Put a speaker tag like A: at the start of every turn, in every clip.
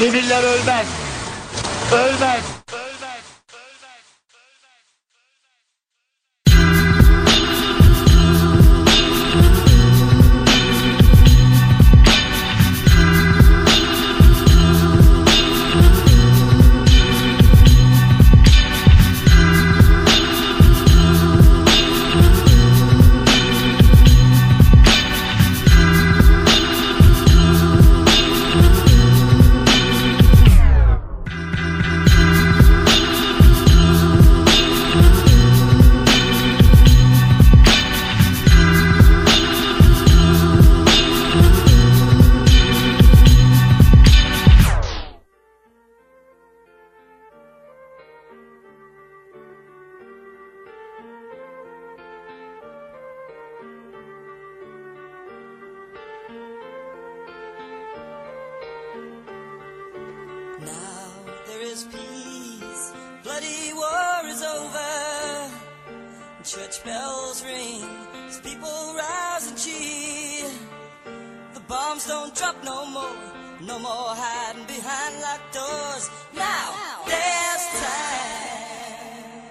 A: Cemiller ölmez. Ölmez.
B: Now drop no more, no more hiding behind locked doors. Now there's time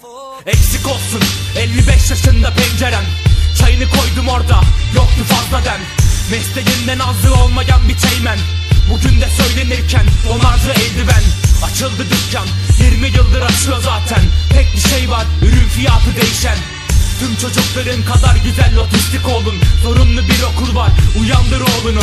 B: for
C: Eksik olsun 55 yaşında pencerem Çayını koydum orada yoktu fazla dem. Mesleğinden azı olmayan bir teğmen Bugün de söylenirken onardı eldiven. Açıldı dükkan 20 yıldır açıyor zaten. Pek bir şey var ürün fiyatı değişen. Tüm çocukların kadar güzel otistik olun Sorunlu bir okul var uyandır oğlunu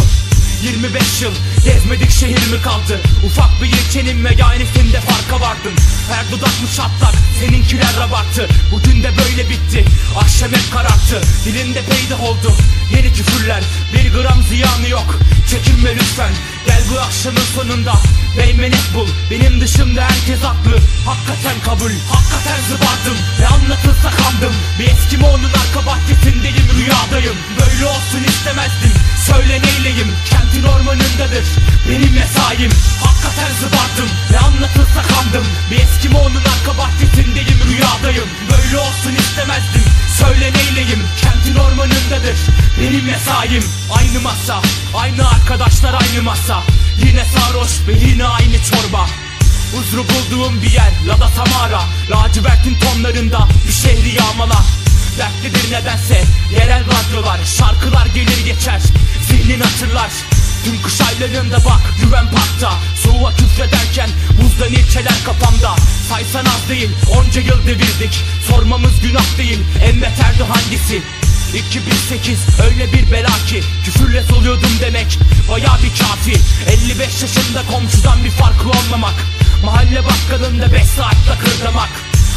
C: 25 yıl gezmedik şehir mi kaldı? Ufak bir ilçenin meyhanesinde farka vardın Her dudak mı çatlak seninkiler rabattı. Bugün de böyle bitti. Akşam hep kararttı. Dilinde peydah oldu. Yeni küfürler. Bir gram ziyanı yok. Çekinme lütfen. Gel bu akşamın sonunda. Beymenet bul. Benim dışımda herkes haklı. Hakikaten kabul. Hakikaten zıbardım. Ve anlatılsa kandım. Bir Eskimo'nun arka bahçesindeyim rüyadayım. Böyle olsun istemezdim. Söyle neyleyim? Kentin ormanındadır. Benim mesaim. Hakikaten zıbardım. Ve anlatılsa kandım. Bir Eskimo'nun arka bahçesindeyim rüyadayım. Böyle olsun istemezdim. Söyle neyleyim? Kentin ormanındadır. Benim mesaim Aynı masa. Aynı arkadaşlar aynı masa. Yine sarhoş ve yine aynı çorba. Huzuru bulduğum bir yer Lada Samara. Lacivertin tonlarında bir şehri yağmala. Dertlidir nedense yerel radyolar Şarkılar gelir geçer. Zihnin hatırlar Tüm kış aylarında bak güven parkta. Soğuğa küfrederken buzdan ilçeler kafamda. Saysan az değil onca yıl devirdik Sormamız günah değil en beterdi hangisi? 2008 öyle bir bela ki. Küfürle soluyordum demek baya bir kafi. 55 yaşında komşudan bir farkı olmamak. Mahalle bakkalında 5 saatte kırdamak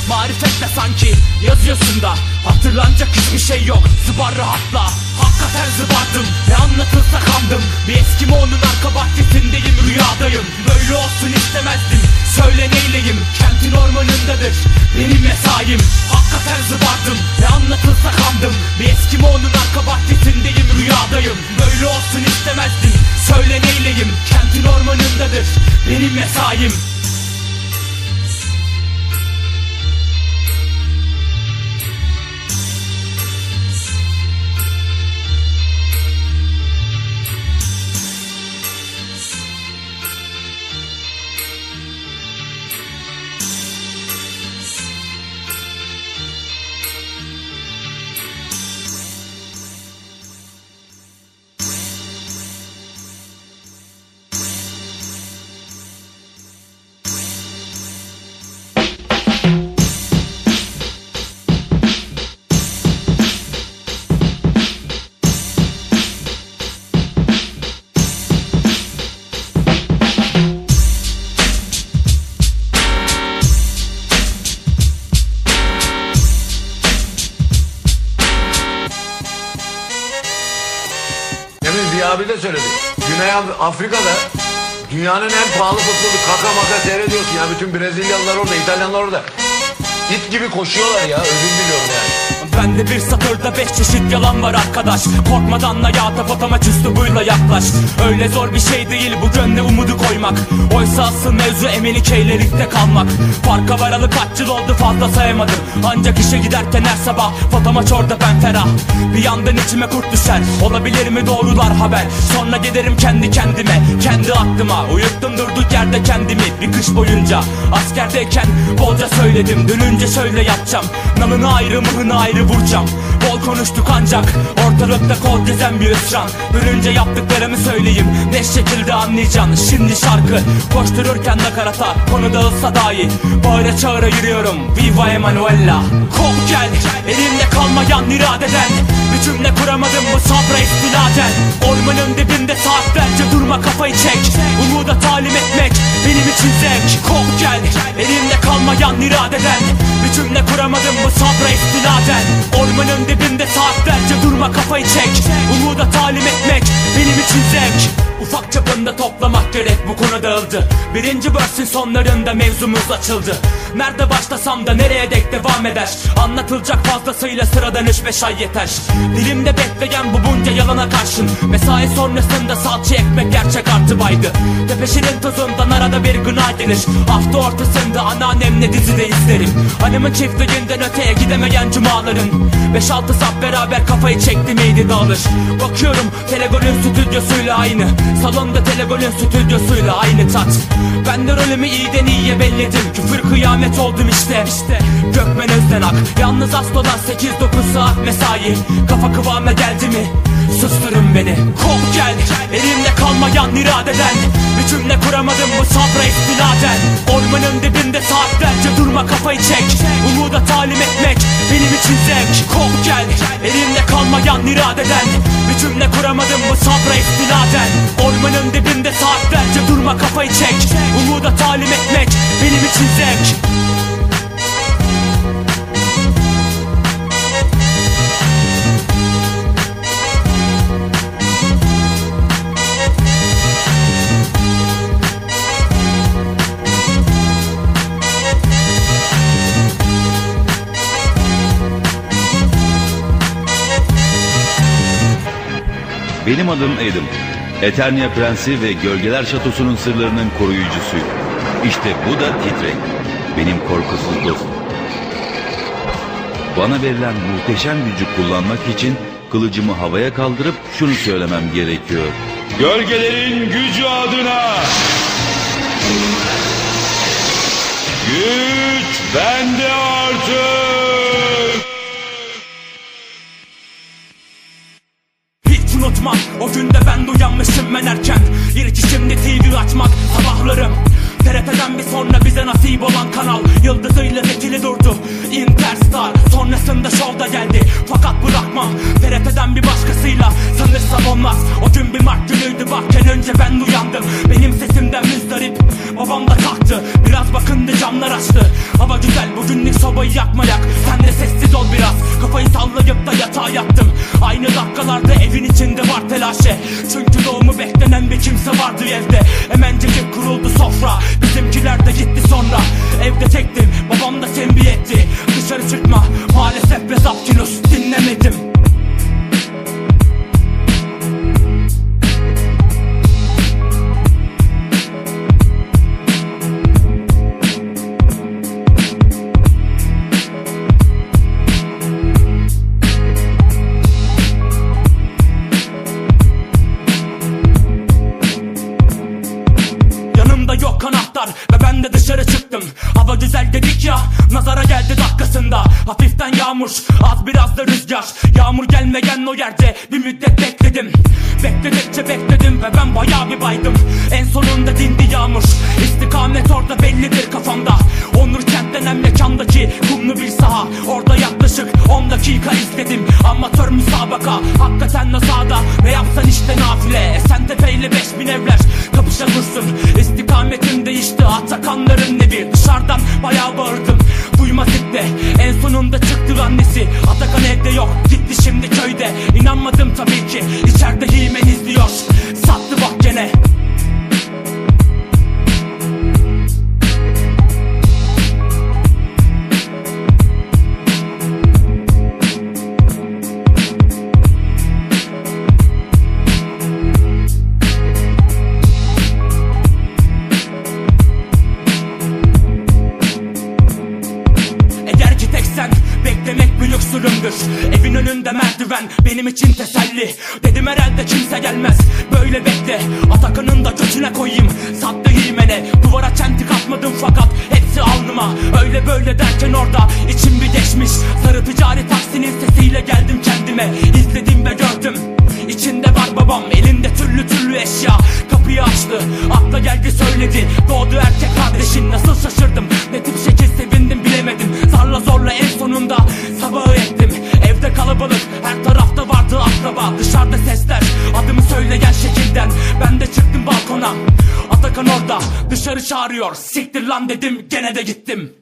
C: Marifetle sanki yazıyorsun da. Hatırlanacak hiçbir şey yok Zıbar rahatla. Hakikaten zıbardım Ve anlatılsa kandım. Bir Eskimo'nun arka bahçesindeyim rüyadayım. Böyle olsun istemezdim Söyle neyleyim? Kentin ormanındadır Benim mesaim. Hakikaten zıbardım Ve anlatılsa kandım. Bir Eskimo'nun arka bahçesindeyim rüyadayım. Böyle olsun istemezdim Söyle neyleyim? Kentin ormanındadır Benim mesaim
D: abi de söyledi. Güney Af- Afrika'da dünyanın en pahalı futbolu kaka maka seyrediyorsun ya. Bütün Brezilyalılar orada, İtalyanlar orada. İt gibi koşuyorlar ya. Özür diliyorum yani.
C: Bende bir satırda beş çeşit yalan var arkadaş. Korkmadan hayata fotomaç üslubuyla yaklaş. Öyle zor bir şey değil bu gönle umudu koymak. Oysa asıl mevzu emelikeylelikte kalmak. Farka varalı kaç yıl oldu fazla sayamadım. Ancak işe giderken her sabah fotomaç orada ben ferah. Bir yandan içime kurt düşer. Olabilir mi doğrular haber? Sonra giderim kendi kendime Kendi aklıma. Uyuttum durduk yerde kendimi Bir kış boyunca. Askerdeyken bolca söyledim Dönünce şöyle yapacağım. Nalını ayrı mıhını ayrı vuracağım Bol konuştuk ancak Ortalıkta kol gezen bir ısran Dönünce yaptıklarımı söyleyeyim Ne şekilde anlayacaksın Şimdi şarkı Koştururken nakarata Konu dağılsa dahi Bağıra çağıra yürüyorum. Viva Emanuela. Kop gel Elimde kalmayan iradeden. Bir cümle kuramadım bu sabra istiladen Ormanın dibinde saatlerce durma kafayı çek. Umuda talim etmek benim için zevk. Kop gel Elimde kalmayan iradeden. Bir cümle kuramadım bu sabra istiladen Ormanın dibinde saatlerce durma kafayı çek. Umuda talim etmek benim için zevk. Ufak çapında toplamak gerek bu konu dağıldı. Birinci versin sonlarında mevzumuz açıldı. Nerede başlasam da nereye dek devam eder? Anlatılacak fazlasıyla sıradan üç beş ay yeter. Dilimde bekleyen bu bunca yalana karşın Mesai sonrasında salça ekmek gerçek artı baydı Tepeşirin tozundan arada bir gına gelir. Hafta ortasında anneannemle dizide izlerim. Hanımın çiftliğinden öteye gidemeyen cumaların 5-6 saat beraber kafayı çekti miydi dağılır Bakıyorum Telegol'ün stüdyosuyla aynı. Salonda Telegol'ün stüdyosuyla aynı tat. Ben de rolümü iyiden iyiye belledim. Küfür kıyamet oldum işte. İşte Gökmen Özdenak Yalnız asıl olan 8-9 saat mesai. Kafa kıvama geldi mi Susturun beni. Kop gel. Elimde kalmayan iradeden. Bir cümle kuramadım bu sabra istiladen Ormanın dibinde saatlerce durma kafayı çek. Umuda talim etmek benim için zevk. Kop gel. Elimde kalmayan iradeden. Bir cümle kuramadım bu sabra istiladen Ormanın dibinde saatlerce durma kafayı çek. Umuda talim etmek benim için zevk
E: Benim adım Adam. Eternia Prensi ve Gölgeler Şatosu'nun sırlarının koruyucusuyum. İşte bu da Titrek. Benim korkusuz dostum. Bana verilen muhteşem gücü kullanmak için kılıcımı havaya kaldırıp şunu söylemem gerekiyor.
F: Gölgelerin gücü adına. Güç bende artık.
C: O günde ben uyanmışım ben erken. İlk işimde TV açmak. Sabahlarım TRT'den bir sonra bize nasip olan kanal. Yıldızıyla zekili durdu Interstar. Sonrasında şovda geldi. Fakat bırakmam. TRT'den bir başkasıyla Sanırsam olmaz. O gün bir Mart günüydü. Varken önce ben uyandım. Benim sesimden müzdarip Babam da kalktı. Biraz bakındı camlar açtı. Hava güzel. Bugünlük sobayı yakmayak. Sen de sessiz ol biraz. Kafayı sallayıp da yatağa yattım. Aynı dakikalarda evin içinde var telaşı Çünkü doğumu beklenen bir kimse vardı evde. Hemencecik kuruldu sofra Bizimkiler de gitti sonra. Evde tektim babam da tembih etti. Dışarı çıkma maalesef be Zapkinus dinlemedim Amatör müsabaka. Hakikaten o sahada Ne yapsan işte nafile merdiven benim için teselli. Dedim herhalde kimse gelmez. Böyle bekle Atakan'ın da götüne koyayım. Sattı himene Duvara çentik atmadım fakat hepsi alnıma. Öyle böyle derken orada içim bir geçmiş. Sarı ticari taksinin sesiyle geldim kendime. İzledim ve gördüm İçinde var babam. Elinde türlü türlü eşya. Kapıyı açtı akla geldi söyledi. Doğdu erkek kardeşin nasıl şaşırdım? Ne tip şekil sevindim bilemedim. Zarla zorla çağırıyor Siktir lan dedim gene de gittim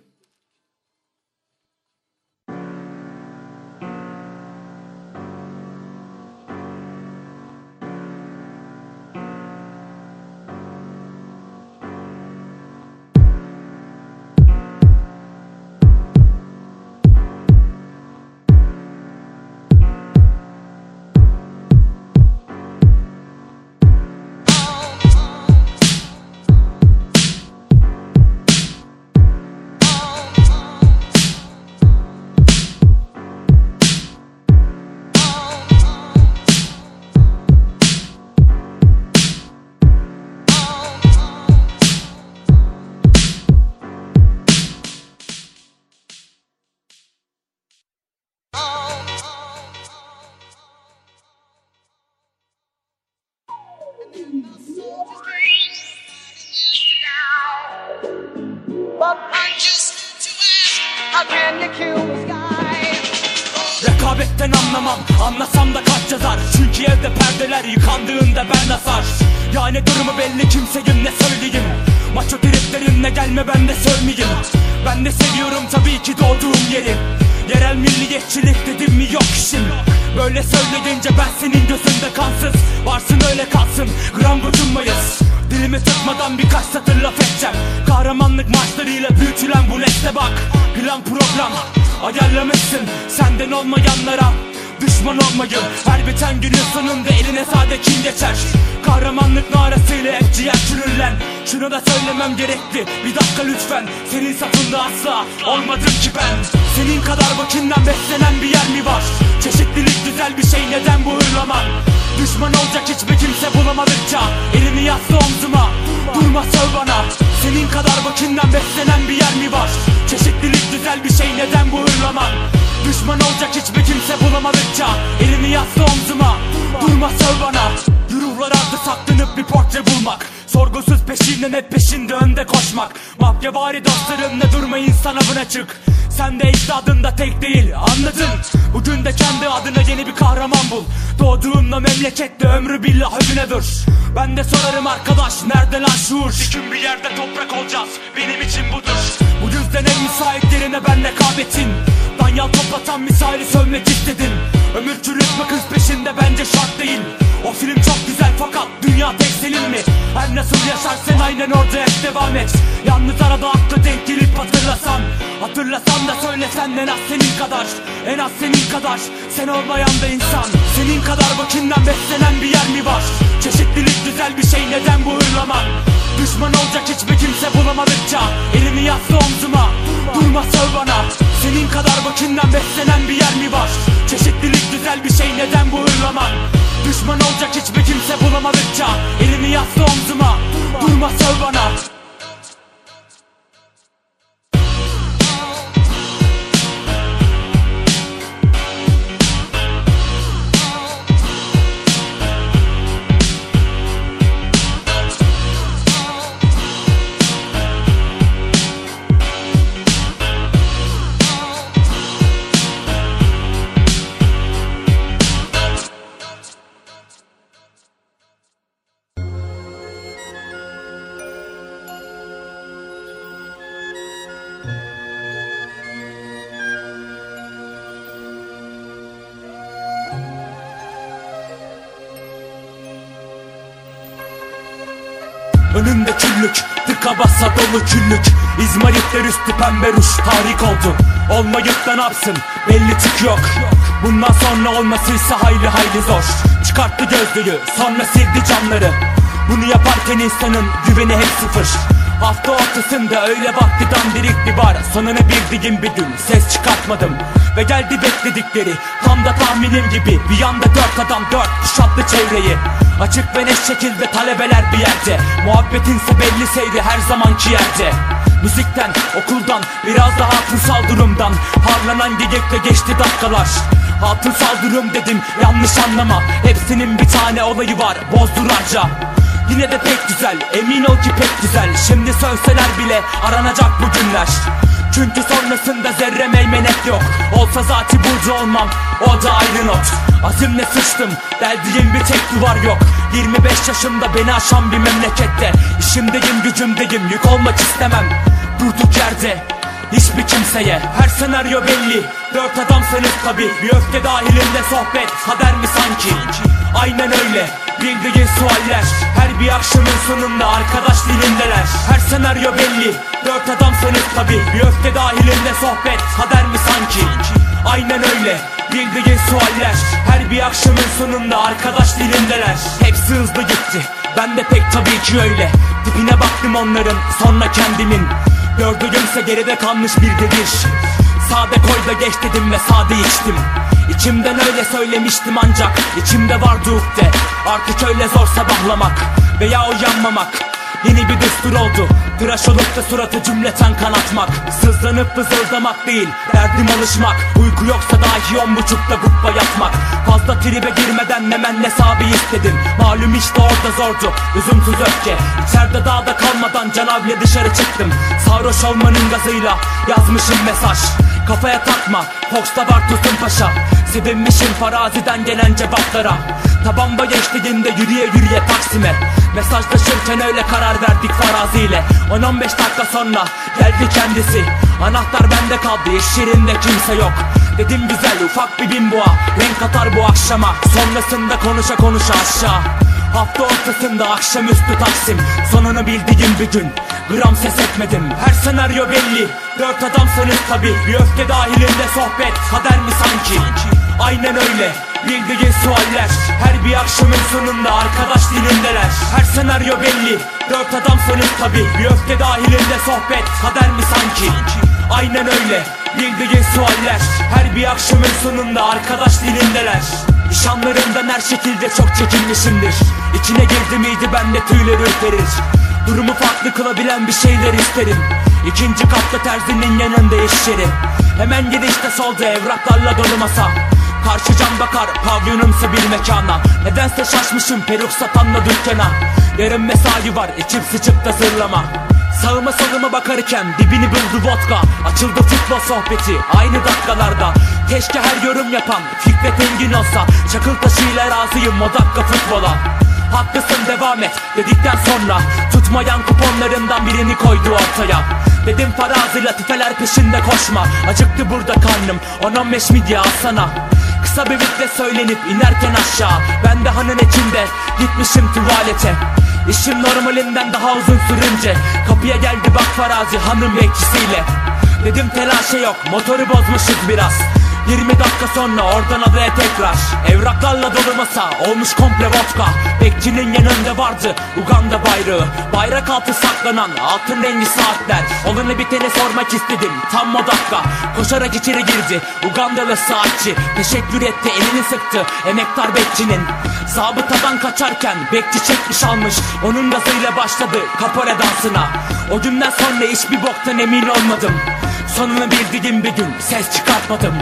C: Rekabetten anlamam Anlasam da kaç yazar? Çünkü evde perdeler yıkandığında ben nasar Yani durumu belli kimseyim ne söyleyeyim? Maço triplerimle gelme ben de sövmeyeyim. Ben de seviyorum tabii ki doğduğum yeri. Yerel milliyetçilik dedim mi yok işim. Böyle söyleyince ben senin gözünde kansız. Varsın öyle kalsın gram gocunmayız. Dilimi tutmadan birkaç satır laf edeceğim. Kahramanlık maçlarıyla büyütülen bu nesle bak Plan program ayarlamışsın. Senden olmayanlara Düşman olmayı her biten günün sonunda eline sade kim geçer. Kahramanlık narasıyla hep ciğer çürürlen Şunu da söylemem gerekli bir dakika lütfen. Senin safında asla olmadım ki ben. Senin kadar vakinden beslenen bir yer mi var? Çeşitlilik güzel bir şey neden bu hırlaman Düşman olacak hiçbir kimse bulamadıkça Elini yasla omzuma. Durma söv bana. Senin kadar vakinden beslenen bir yer mi var? Çeşitlilik güzel bir şey neden bu hırlaman Düşman olacak hiçbir kimse bulamadıkça Elini yasla omzuma Durma söv bana. Ruhlar ardı saklanıp bir portre bulmak. Sorgusuz peşinden hep peşinde önde koşmak. Mafyavari dostlarınla durma insan avına çık. Sen de ecdadında tek değil anladın? Bugün de kendi adına yeni bir kahraman bul. Doğduğunla memlekette ömrü billah övüne dur. Ben de sorarım arkadaş nerede lan şuur? Bir gün bir yerde toprak olacağız benim için budur. Bu yüzden en müsait yerine ben rekabetin Danyal toplatan misali sövmek istedim Ömür çürütme kız peşinde bence şart değil O film çok güzel fakat dünya tek senin mi? Her nasıl yaşarsan aynen orada hep devam et Yalnız arada akla denk gelip hatırlasan Hatırlasan da söylesen en az senin kadar En az senin kadar Sen olmayan da insan Senin kadar vakinden beslenen bir yer mi var? Çeşitlilik güzel bir şey neden bu hırlaman? Düşman olacak hiçbir kimse bulamadıkça Elini yasla omzuma Durma söv bana Senin kadar vakinden beslenen bir yer mi var? Çeşitlilik güzel bir şey neden bu hırlaman? Düşman olacak hiçbir kimse bulamadıkça Elini yasla omzuma Durma söv bana basa dolu küllük İzmaritler üstü pembe ruj Tahrik oldu. Olmayıp da ne yapsın? Belli tık yok. Bundan sonra olmasıysa hayli hayli zor. Çıkarttı gözlüğü Sonra sildi camları. Bunu yaparken insanın güveni hep sıfır. Hafta ortasında öyle vakti dandirik bir bar Sonuna bir digim bir gün ses çıkartmadım. Ve geldi bekledikleri Tam da tahminim gibi. Bir yanda dört adam dört kuşatlı çevreyi Açık ve net şekilde talebeler bir yerde. Muhabbetinse belli seyri her zamanki yerde. Müzikten, okuldan, biraz daha hatınsal durumdan. Harlanan geyikle geçti dakikalar. Hatınsal durum dedim yanlış anlama. Hepsinin bir tane olayı var bozdurarca Yine de pek güzel emin ol ki pek güzel. Şimdi sönseler bile aranacak bu günler çünkü sonrasında zerre meymenet yok. Olsa zaten burada olmam o da ayrı not. Azimle sıçtım deldiğim bir tek duvar yok. 25 yaşımda beni aşan bir memlekette. İşimdeyim gücümdeyim yük olmak istemem. Durduk yerde Hiçbir kimseye. Her senaryo belli Dört adamsanız tabi bir öfke dahilinde sohbet Kader mi sanki? Aynen öyle Bildiğin sualler. Her bir akşamın sonunda arkadaş dilindeler. Her senaryo belli. Dört adamsanız tabi bir öfke dahilinde sohbet. Kader mi sanki? Aynen öyle. Bildiğin sualler. Her bir akşamın sonunda arkadaş dilindeler. Hepsi hızlı gitti. Ben de pek tabii ki öyle. Tipine baktım onların. Sonra kendimin. Gördüğümse geride kalmış bir devir Sade koy da geç dedim ve sade içtim İçimden öyle söylemiştim ancak içimde vardı ukde Artık öyle zor sabahlamak veya uyanmamak Yeni bir düstur oldu. Tıraş olup da suratı cümleten kanatmak Sızlanıp fızıldamak değil Derdim alışmak. Uyku yoksa dahi on buçukta kuppa yatmak. Fazla tribe girmeden hemen hesabı istedim. Malum işte orada zordu Lüzumsuz öfke. İçeride dağda kalmadan canavle dışarı çıktım. Sarhoş olmanın gazıyla yazmışım mesaj. Kafaya takma Fox'ta var Tosun Paşa. Sevinmişim faraziden gelen cevaplara Tabanda geçtiğinde yürüye yürüye Taksim'e. Mesajlaşırken öyle karar verdik faraziyle. 10-15 dakika sonra geldi kendisi. Anahtar bende kaldı iş yerinde kimse yok. Dedim güzel ufak bir binboğa Renk katar bu akşama. Sonrasında konuşa konuşa aşağı. Hafta ortasında akşamüstü Taksim. Sonunu bildiğim bir gün. Gram ses etmedim. Her senaryo belli. Dört adamsanız tabi Bir öfke dahilinde sohbet. Kader mi sanki? Aynen öyle Bildiğin sualler. Her bir akşamın sonunda arkadaş dilindeler. Her senaryo belli. Dört adamsanız tabi Bir öfke dahilinde sohbet. Kader mi sanki? Aynen öyle. Bildiğin sualler. Her bir akşamın sonunda arkadaş dilindeler. Nişanlarımdan her şekilde çok çekinmişimdir. İçine girdi miydi bende tüyler ürperir. Durumu farklı kılabilen bir şeyler isterim. İkinci katta terzinin yanında iş yeri Hemen girişte solda evraklarla dolu masa Karşı cam bakar. Pavyonumsa bir mekana. Nedense şaşmışım peruk satanla dükkana Yarın mesai var içip sıçıp da zırlama. Sağıma soluma bakarken dibini buldu vodka. Açıldı futbol sohbeti aynı dakikalarda. Keşke her yorum yapan Fikret Engin olsa. Çakıl taşıyla razıyım o dakika futbola. Haklısın devam et dedikten sonra. Tutmayan kuponlarından birini koydu ortaya. Dedim farazi latifeler peşinde koşma. Acıktı burada karnım 10-15 midye al sana Kısa bir bitle söylenip inerken aşağı. Ben de hanın içinde gitmişim tuvalete. İşim normalinden daha uzun sürünce. Kapıya geldi bak farazi hanım bekçisiyle. Dedim telaşa yok motoru bozmuşuz biraz 20 dakika sonra oradan adaya tekrar. Evraklarla dolu masa olmuş komple vodka. Bekçinin yanında vardı Uganda bayrağı. Bayrak altı saklanan altın rengi saatler. Olanı biteni sormak istedim tam o dakika. Koşarak içeri girdi Ugandalı saatçi. Teşekkür etti elini sıktı emektar bekçinin. Zabıtadan kaçarken bekçi çekmiş almış. Onun gazıyla başladı kapora dansına. O günden sonra hiçbir boktan emin olmadım. Sonunu bildiğim bir gün ses çıkartmadım